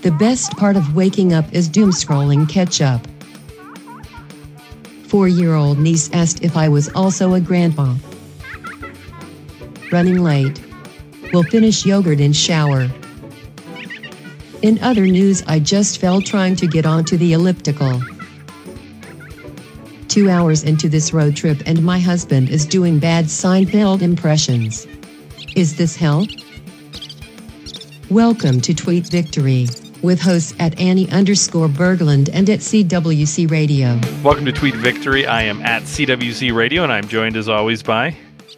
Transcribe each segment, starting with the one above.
The best part of waking up is doom scrolling catch up. Four year old niece asked if I was also a grandma. Running late. Will finish yogurt in shower. In other news, I just fell trying to get onto the elliptical. Two hours into this road trip, and my husband is doing bad Seinfeld impressions. Is this hell? Welcome to Tweet Victory with hosts at Annie underscore Berglund and at CWC Radio. Welcome to Tweet Victory. I am at CWC Radio, and I'm joined as always by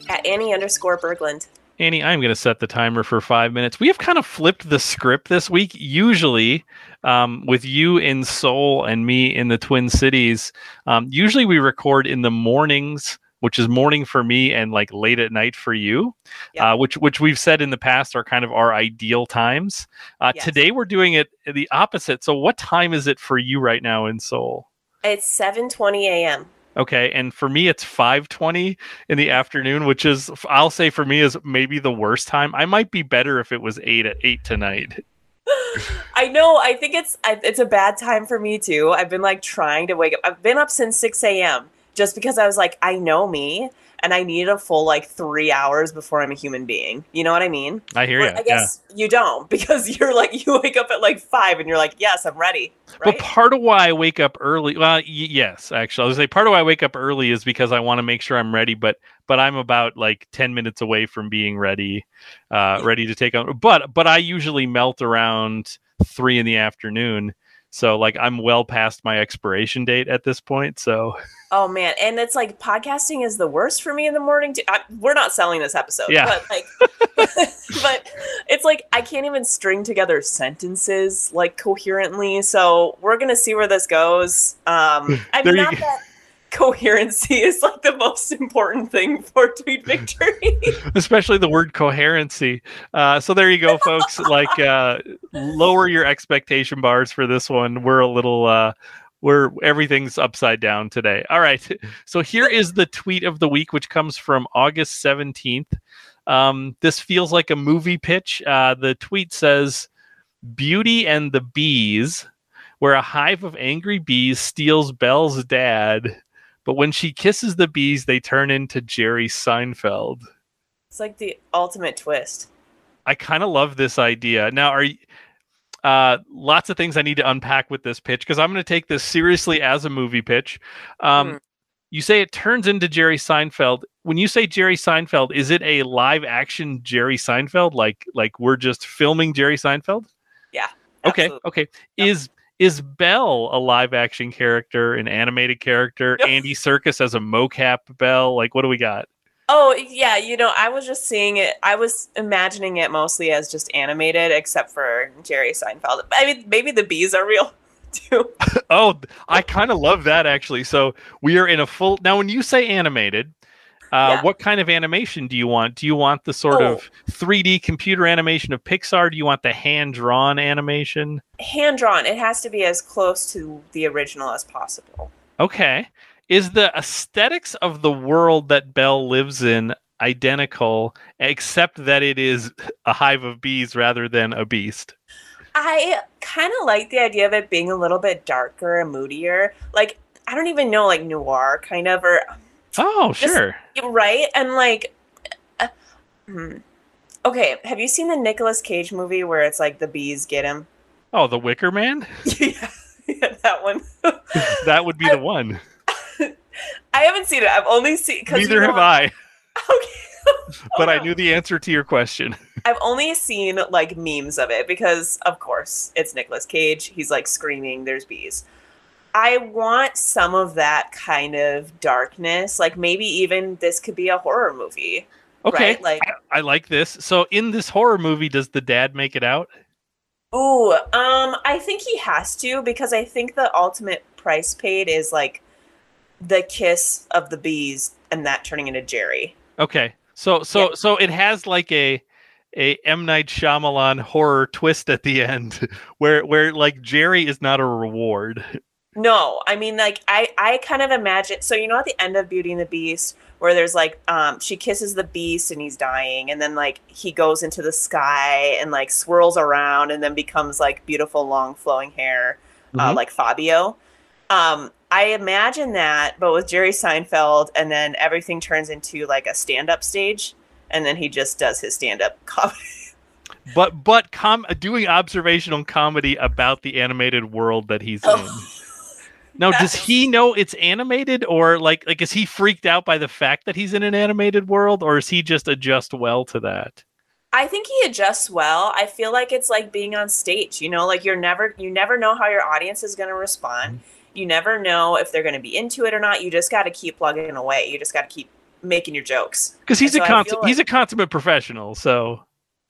at Annie underscore Berglund. Annie, I'm going to set the timer for five minutes. We have kind of flipped the script this week. Usually, um, with you in Seoul and me in the Twin Cities, um, usually we record in the mornings which is morning for me and like late at night for you, yep. uh, which which we've said in the past are kind of our ideal times. Uh, yes. Today we're doing it the opposite. So what time is it for you right now in Seoul? It's seven twenty a.m. Okay, and for me it's 5:20 in the afternoon, which is I'll say for me is maybe the worst time. I might be better if it was 8 at 8 tonight. I know. I think it's it's a bad time for me too. I've been like trying to wake up. I've been up since 6 a.m just because I was like, I know me and I need a full like three hours before I'm a human being. You know what I mean? I hear you. I guess yeah. you don't because you're like you wake up at like five and you're like, yes, I'm ready. Right? But part of why I wake up early, well, y- yes, actually, I was say part of why I wake up early is because I want to make sure I'm ready. But but I'm about like ten minutes away from being ready, uh, ready to take on. But but I usually melt around three in the afternoon. So like I'm well past my expiration date at this point. So Oh man, and it's like podcasting is the worst for me in the morning. Too. I, we're not selling this episode, yeah. but like, but it's like I can't even string together sentences like coherently. So we're gonna see where this goes. Um, I'm not that coherency is like the most important thing for tweet victory. Especially the word coherency. Uh, so there you go folks. Like uh, lower your expectation bars for this one. We're a little uh, we're everything's upside down today. All right. So here is the tweet of the week which comes from august 17th um, this feels like a movie pitch. Uh, the tweet says beauty and the bees where a hive of angry bees steals Belle's dad but when she kisses the bees, they turn into Jerry Seinfeld. It's like the ultimate twist. I kind of love this idea. Now, are you, uh, lots of things I need to unpack with this pitch because I'm going to take this seriously as a movie pitch. Um, mm. You say it turns into Jerry Seinfeld. When you say Jerry Seinfeld, is it a live action Jerry Seinfeld? Like like we're just filming Jerry Seinfeld? Yeah. Okay. Okay. Yep. Is is Belle a live action character, an animated character? Andy Serkis as a mocap Belle? Like, what do we got? Oh, yeah. You know, I was just seeing it. I was imagining it mostly as just animated, except for Jerry Seinfeld. I mean, maybe the bees are real too. oh, I kind of love that actually. So we are in a full. Now, when you say animated, uh, yeah. What kind of animation do you want? Do you want the sort oh. of 3D computer animation of Pixar? Do you want the hand drawn animation? Hand drawn. It has to be as close to the original as possible. Okay. Is the aesthetics of the world that Belle lives in identical, except that it is a hive of bees rather than a beast? I kind of like the idea of it being a little bit darker and moodier. Like, I don't even know, like noir kind of, or Oh, sure. right? And like, uh, hmm. okay, have you seen the Nicolas Cage movie where it's like the bees get him? Oh, The Wicker Man? yeah, yeah, that one. that would be I, the one. I haven't seen it. I've only seen. Neither you know, have I. Okay. but oh, I knew the answer to your question. I've only seen like memes of it because, of course, it's Nicolas Cage. He's like screaming, "There's bees." I want some of that kind of darkness. Like maybe even this could be a horror movie. Okay. Right? Like I, I, like this. So in this horror movie, does the dad make it out? Ooh, um, I think he has to because I think the ultimate price paid is like the kiss of the bees and that turning into Jerry. Okay. So so yeah. so it has like a a M Night Shyamalan horror twist at the end, where where like Jerry is not a reward. No, I mean like I I kind of imagine so you know at the end of Beauty and the Beast where there's like um she kisses the beast and he's dying and then like he goes into the sky and like swirls around and then becomes like beautiful long flowing hair uh, mm-hmm. uh, like Fabio. Um I imagine that but with Jerry Seinfeld and then everything turns into like a stand-up stage and then he just does his stand-up comedy. But but com- doing observational comedy about the animated world that he's oh. in. Now, does he know it's animated, or like like is he freaked out by the fact that he's in an animated world, or is he just adjust well to that? I think he adjusts well. I feel like it's like being on stage. You know, like you're never you never know how your audience is going to respond. Mm-hmm. You never know if they're going to be into it or not. You just got to keep plugging away. You just got to keep making your jokes. Because he's and a so like, he's a consummate professional. So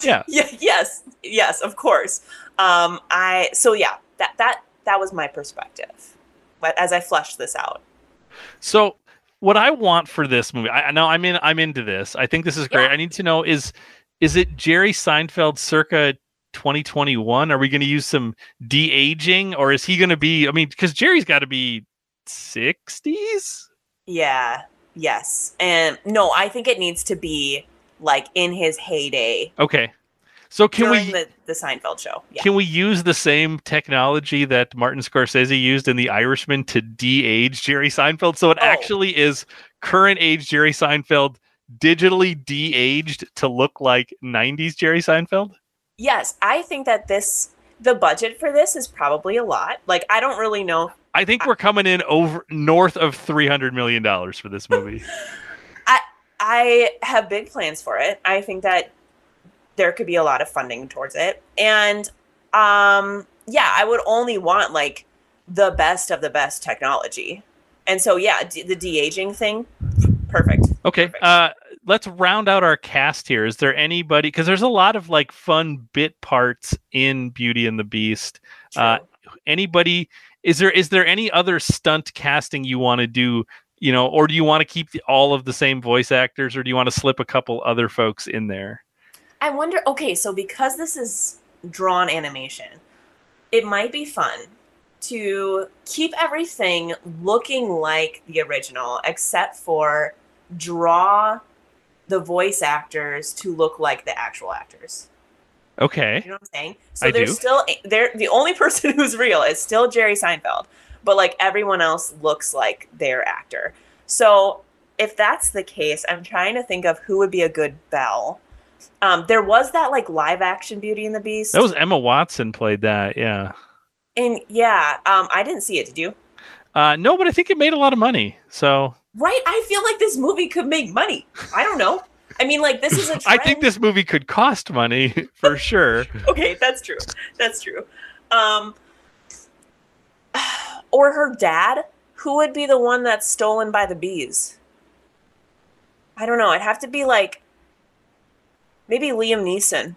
yeah. yeah. Yes. Yes. Of course. Um. I. So yeah. That that that was my perspective but as I flesh this out. So what I want for this movie, I know I'm in I'm into this. I think this is great. Yeah. I need to know is is it Jerry Seinfeld circa 2021? Are we going to use some de-aging or is he going to be I mean cuz Jerry's got to be 60s? Yeah. Yes. And no, I think it needs to be like in his heyday. Okay. So can we the, the Seinfeld show? Yeah. Can we use the same technology that Martin Scorsese used in The Irishman to de-age Jerry Seinfeld? So it oh. actually is current age Jerry Seinfeld digitally de-aged to look like 90s Jerry Seinfeld? Yes, I think that this the budget for this is probably a lot. Like I don't really know. I think we're coming in over north of 300 million dollars for this movie. I I have big plans for it. I think that there could be a lot of funding towards it. And um, yeah, I would only want like the best of the best technology. And so yeah, d- the de aging thing, perfect. Okay. Perfect. Uh, let's round out our cast here. Is there anybody? Because there's a lot of like fun bit parts in Beauty and the Beast. Uh, anybody? Is there is there any other stunt casting you want to do? You know, or do you want to keep the, all of the same voice actors, or do you want to slip a couple other folks in there? I wonder. Okay, so because this is drawn animation, it might be fun to keep everything looking like the original, except for draw the voice actors to look like the actual actors. Okay. You know what I'm saying? So I there's do. still there the only person who's real is still Jerry Seinfeld, but like everyone else looks like their actor. So if that's the case, I'm trying to think of who would be a good Belle um, there was that like live action Beauty and the Beast. That was Emma Watson played that, yeah. And yeah, um, I didn't see it. Did you? Uh, no, but I think it made a lot of money. So right, I feel like this movie could make money. I don't know. I mean, like this is a. I think this movie could cost money for sure. okay, that's true. That's true. Um, or her dad, who would be the one that's stolen by the bees? I don't know. It'd have to be like maybe Liam Neeson.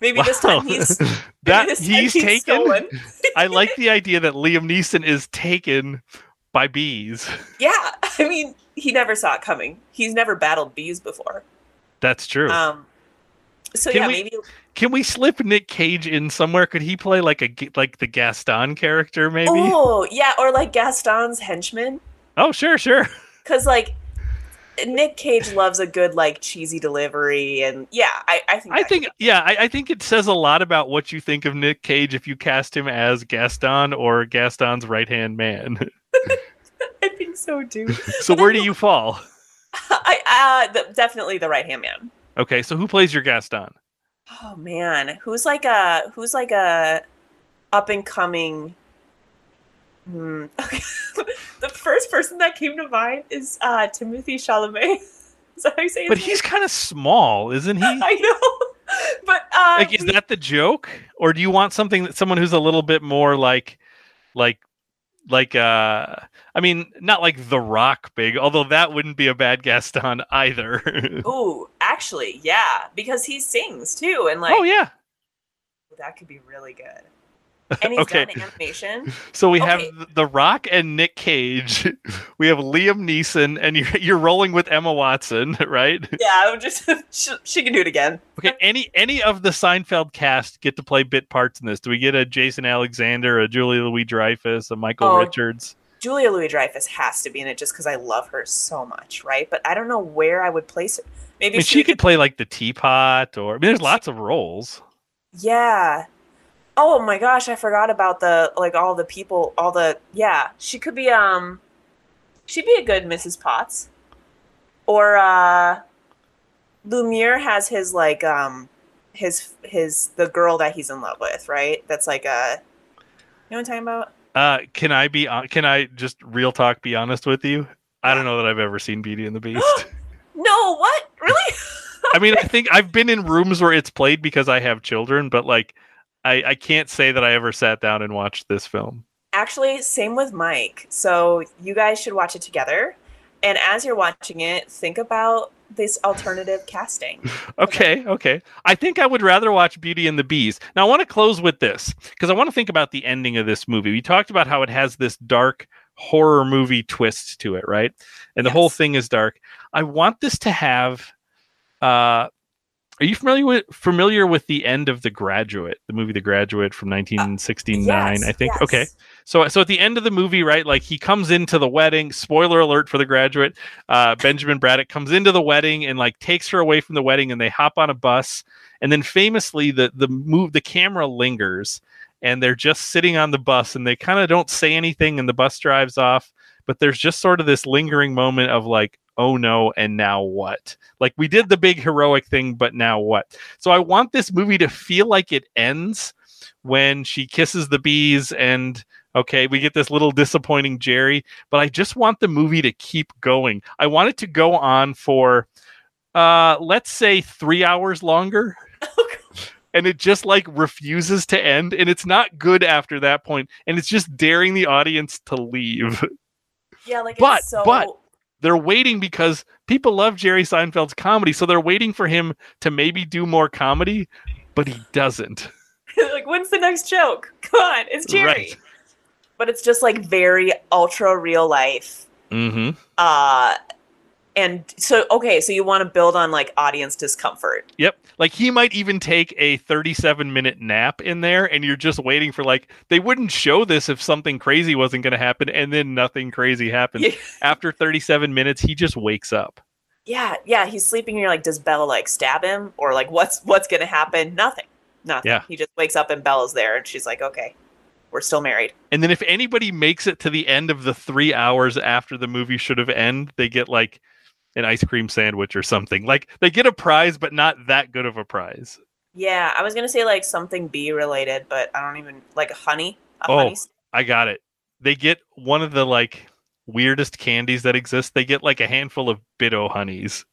Maybe wow. this time he's that he's, he's, taken. I like the idea that Liam Neeson is taken by bees. Yeah, I mean, he never saw it coming. He's never battled bees before. That's true. Um, so can yeah, we, maybe can we slip Nick Cage in somewhere? Could he play like a like the Gaston character? Maybe. Oh yeah, or like Gaston's henchman. Oh sure, sure. Because like Nick Cage loves a good like cheesy delivery, and yeah, I, I think I think yeah, I, I, think it says a lot about what you think of Nick Cage if you cast him as Gaston or Gaston's right hand man. I think so too. so where do you fall? I uh, the, definitely the right hand man. Okay, so who plays your Gaston? Oh man, who's like a who's like a up and coming Hmm. the first person that came to mind is uh, Timothée Chalamet. is that how you say But he's kind of small, isn't he? I know. But uh, like, is we... that the joke, or do you want something that someone who's a little bit more like, like, like uh, I mean, not like The Rock big, although that wouldn't be a bad Gaston either. oh, actually, yeah, because he sings too, and like, oh yeah, that could be really good. And he's Okay. done animation. So we Okay. have The Rock and Nick Cage. We have Liam Neeson, and you're you're rolling with Emma Watson, right? Yeah, I would just she, she can do it again. Okay. Any any of the Seinfeld cast get to play bit parts in this? Do we get a Jason Alexander, a Julia Louis Dreyfus, a Michael Oh, Richards? Julia Louis Dreyfus has to be in it just because I love her so much, right? But I don't know where I would place her. I Maybe mean, she, she could play like the teapot, or I mean, there's lots of roles. Yeah. Oh my gosh, I forgot about the like all the people, all the yeah. She could be um, she'd be a good Mrs. Potts, or uh, Lumiere has his like um, his his the girl that he's in love with, right? That's like a, you know what I'm talking about? Uh, can I be? hon- Can I just real talk? Be honest with you. I don't know that I've ever seen Beauty and the Beast. No, what really? I mean, I think I've been in rooms where it's played because I have children, but like, I, I can't say that I ever sat down and watched this film. Actually, same with Mike. So you guys should watch it together. And as you're watching it, think about this alternative casting. Okay, okay. I think I would rather watch Beauty and the Beast. Now, I want to close with this because I want to think about the ending of this movie. We talked about how it has this dark horror movie twist to it, right? And the whole thing is dark. I want this to have. Uh, are you familiar with familiar with the end of The Graduate, the movie The Graduate from 1969? Yes, I think. yes. Okay, so so at the end of the movie, right? Like he comes into the wedding. Spoiler alert for The Graduate. Uh, Benjamin Braddock comes into the wedding and like takes her away from the wedding, and they hop on a bus. And then famously, the the move the camera lingers, and they're just sitting on the bus, and they kind of don't say anything, and the bus drives off. But there's just sort of this lingering moment of like, oh no, and now what? Like we did the big heroic thing, but now what? So I want this movie to feel like it ends when she kisses the bees and okay, we get this little disappointing Jerry, but I just want the movie to keep going. I want it to go on for uh let's say 3 hours longer. and it just like refuses to end and it's not good after that point and it's just daring the audience to leave. Yeah, like But- it's so but- they're waiting because people love Jerry Seinfeld's comedy, so they're waiting for him to maybe do more comedy, but he doesn't. like when's the next joke? Come on, it's Jerry. Right. But it's just like very ultra real life. Mm-hmm. Uh and so okay, so you want to build on like audience discomfort. Yep. Like he might even take a 37 minute nap in there, and you're just waiting for like they wouldn't show this if something crazy wasn't going to happen, and then nothing crazy happens. Yeah. After 37 minutes, he just wakes up. Yeah, yeah, he's sleeping and you're like, does Bella like stab him? Or like what's what's gonna happen? Nothing. Nothing. Yeah. He just wakes up and Bella's there and she's like, Okay, we're still married. And then if anybody makes it to the end of the three hours after the movie should have end, they get like an ice cream sandwich or something. Like they get a prize, but not that good of a prize. Yeah, I was gonna say like something bee related, but I don't even like honey. Oh. honey I got it. They get one of the like weirdest candies that exist. They get like a handful of Bit-O-Honeys,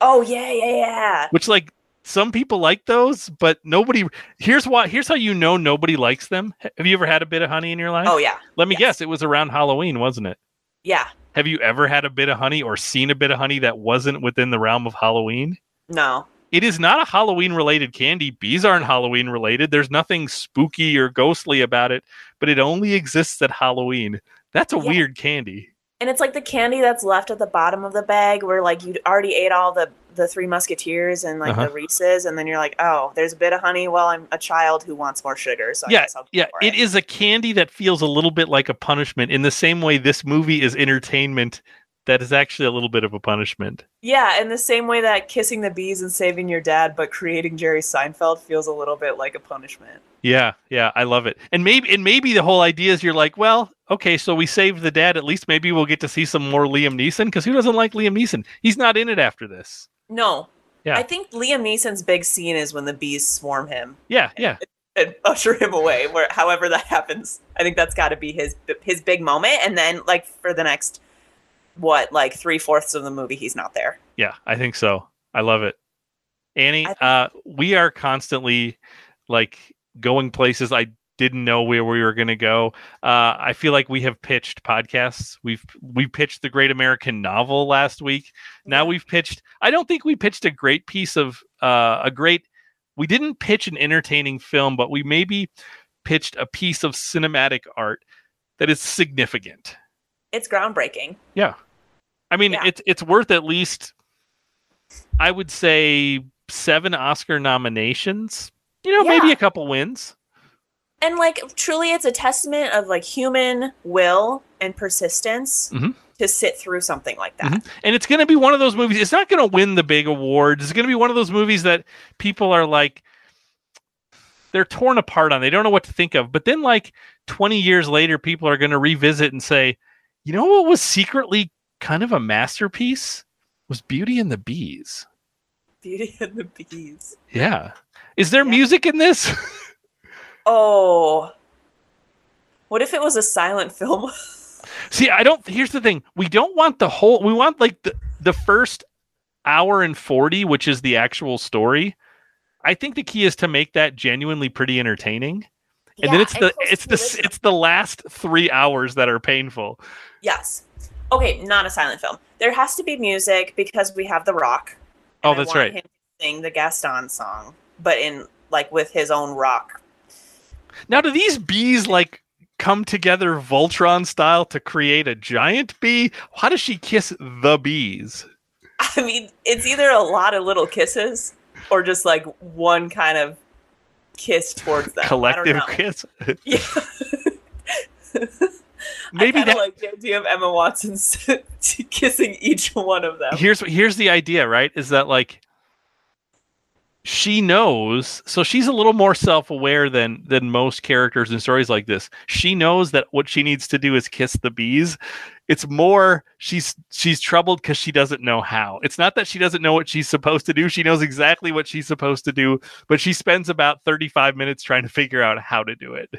Oh yeah, yeah, yeah. which like some people like those, but nobody. Here's why. Here's how you know nobody likes them. Have you ever had a bit of honey in your life? Oh yeah. Let me yes. guess. It was around Halloween, wasn't it? Yeah. Have you ever had a bit of honey or seen a bit of honey that wasn't within the realm of Halloween? No. It is not a Halloween related candy. Bees aren't Halloween related. There's nothing spooky or ghostly about it, but it only exists at Halloween. That's a Yeah. weird candy. And it's like the candy that's left at the bottom of the bag where like you already ate all the the three musketeers and like Uh-huh. the Reese's and then you're like, "Oh, there's a bit of honey well, I'm a child who wants more sugar." So yeah, yeah. for It is a candy that feels a little bit like a punishment in the same way this movie is entertainment that is actually a little bit of a punishment. Yeah, in the same way that kissing the bees and saving your dad but creating Jerry Seinfeld feels a little bit like a punishment. Yeah, yeah, I love it. And maybe and maybe the whole idea is you're like, well, okay, so we saved the dad. At least maybe we'll get to see some more Liam Neeson because who doesn't like Liam Neeson? He's not in it after this. No. Yeah. I think Liam Neeson's big scene is when the bees swarm him Yeah, yeah, and usher him away. Where, however that happens, I think that's got to be his his big moment. And then, like for the next, what, like three fourths of the movie, he's not there. yeah. I think so. I love it. Annie, think- uh, we are constantly like going places I didn't know where we were going to go. Uh, I feel like we have pitched podcasts. We've we pitched the Great American Novel last week. Now we've pitched. I don't think we pitched a great piece of uh, a great. We didn't pitch an entertaining film, but we maybe pitched a piece of cinematic art that is significant. It's groundbreaking. Yeah. I mean, Yeah. it's it's worth at least I would say 7 Oscar nominations. You know, maybe a couple wins. And like truly it's a testament of like human will and persistence Mhm. to sit through something like that. Mhm. And it's going to be one of those movies. It's not going to win the big awards. It's going to be one of those movies that people are like, they're torn apart on. They don't know what to think of. But then, like 20 years later, people are going to revisit and say, you know what was secretly kind of a masterpiece? Was Beauty and the Bees. Beauty and the Bees. Yeah. Is there Yeah. music in this? Oh. What if it was a silent film? See, I don't. Here's the thing: we don't want the whole. We want like the the first hour and forty, which is the actual story. I think the key is to make that genuinely pretty entertaining, and then it's the it's the original. it's the last three hours that are painful. Yes. Okay, not a silent film. There has to be music because we have The Rock. Oh, and I that's want right. Him to sing the Gaston song, but in like with his own rock. Now, do these bees like come together Voltron style to create a giant bee? How does she kiss the bees? I mean, it's either a lot of little kisses or just like one kind of kiss towards them. Collective I don't know. kiss. Yeah. Maybe I that like the idea of Emma Watson kissing each one of them. here's here's the idea, right? Is that like she knows, so she's a little more self-aware than than most characters in stories like this. She knows that what she needs to do is kiss the bees. It's more she's she's troubled because she doesn't know how. It's not that she doesn't know what she's supposed to do. She knows exactly what she's supposed to do, but she spends about 35 minutes trying to figure out how to do it.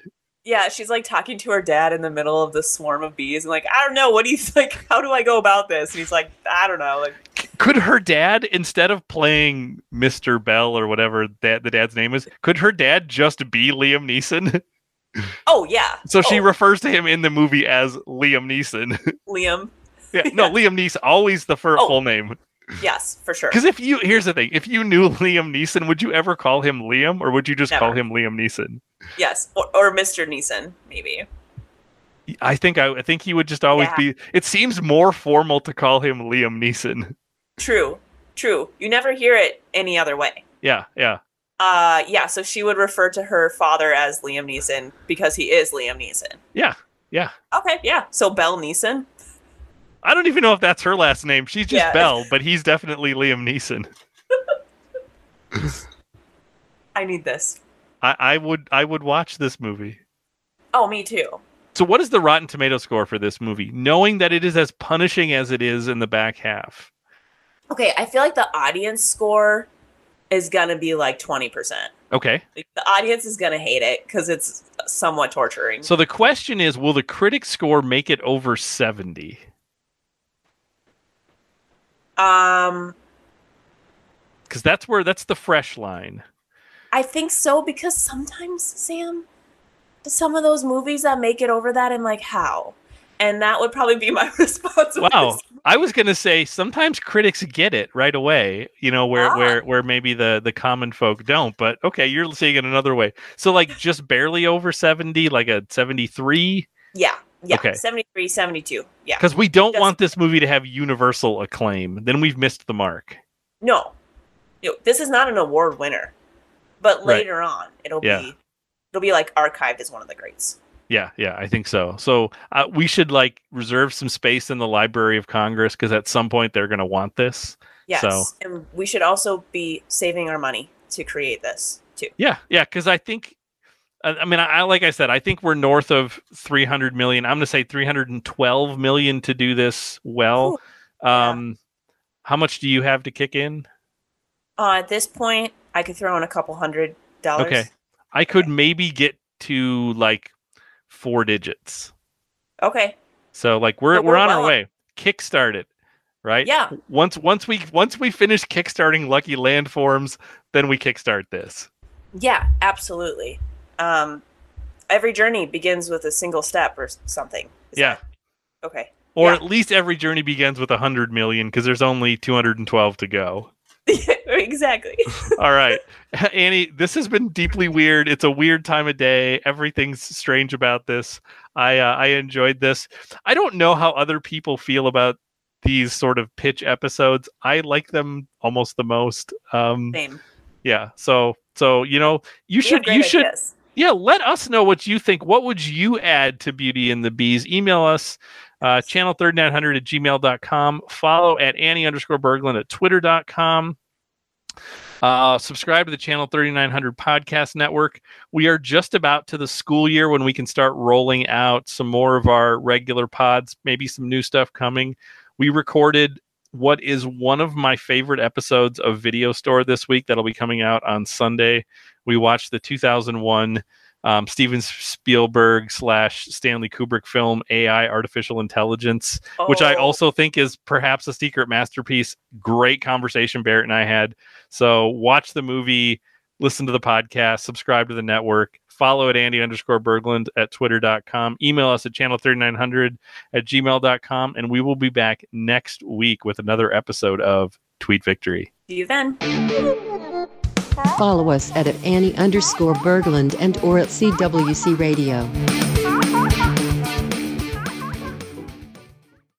Yeah, she's like talking to her dad in the middle of the swarm of bees and like, I don't know, what do you like how do I go about this? And he's like, I don't know. Like Could her dad, instead of playing Mr. Bell or whatever that the dad's name is, could her dad just be Liam Neeson? Oh yeah. So she Oh, refers to him in the movie as Liam Neeson. Liam. yeah, no, Liam Neeson, always the fir- Oh. full name. Yes, for sure. Because if you, here's the thing: if you knew Liam Neeson, would you ever call him Liam, or would you just call him Liam Neeson? Yes. Or, or Mr. Neeson, maybe. I think I, I think he would just always Yeah. be. It seems more formal to call him Liam Neeson. True. True. You never hear it any other way. Yeah, yeah. Uh yeah, so she would refer to her father as Liam Neeson because he is Liam Neeson. Yeah, yeah. Okay, yeah. So Belle Neeson. I don't even know if that's her last name. She's just Yeah. Belle, but he's definitely Liam Neeson. I need this. I, I would I would watch this movie. Oh, me too. So what is the Rotten Tomato score for this movie? Knowing that it is as punishing as it is in the back half. Okay, I feel like the audience score is gonna be like twenty percent. Okay. Like, the audience is gonna hate it because it's somewhat torturing. So the question is, will the critic score make it over 70? um, Because that's where that's the fresh line. I think so because sometimes Sam, some of those movies that make it over that, I'm like, how? And that would probably be my response. Wow. I was gonna say sometimes critics get it right away, you know, where Ah. where where maybe the the common folk don't. But okay, you're seeing it another way. So like just barely over 70, like a 73. Yeah, yeah. Okay. 73, 72. Yeah. Because we don't Yes. want this movie to have universal acclaim. Then we've missed the mark. No, Yo, this is not an award winner, but Right. later on it'll Yeah. be it'll be like archived as one of the greats. Yeah, yeah, I think so. So uh, we should like reserve some space in the Library of Congress because at some point they're going to want this. Yes, So- and we should also be saving our money to create this too. Yeah, yeah, because I think, I I mean, I, I like I said, I think we're north of 300 million. I'm going to say 312 million to do this well. yeah. Um, how much do you have to kick in? Uh, at this point, I could throw in a couple hundred dollars. Okay, I could maybe get to like four digits. Okay. So like we're we're, we're on our well on- way. Kickstart it, right? Yeah. Once once we once we finish kickstarting Lucky Landforms, then we kickstart this. Yeah, absolutely. Um, every journey begins with a single step or something. Is Yeah. that- okay. Or Yeah. at least every journey begins with a hundred million because there's only 212 to go. exactly. All right. Annie, this has been deeply weird. It's a weird time of day. Everything's strange about this. I uh, I enjoyed this. I don't know how other people feel about these sort of pitch episodes. I like them almost the most. Um Same. Yeah. So so you know, you We should you should ideas. yeah, let us know what you think. What would you add to Beauty and the Bees? Email us, uh, channel3900 at gmail.com. Follow at Annie underscore Berglund at twitter.com. Uh, subscribe to the Channel 3900 podcast network. We are just about to the school year when we can start rolling out some more of our regular pods, maybe some new stuff coming. We recorded what is one of my favorite episodes of Video Store this week that'll be coming out on Sunday. We watched the 2001 um, Steven Spielberg slash Stanley Kubrick film AI Artificial Intelligence, which I Oh, also think is perhaps a secret masterpiece. Great conversation Barrett and I had. So watch the movie, listen to the podcast, subscribe to the network, follow at Andy underscore Berglund at twitter.com, email us at channel3900 at gmail.com, and we will be back next week with another episode of Tweet Victory. See you then. Follow us at, at Annie underscore Berglund and or at CWC Radio.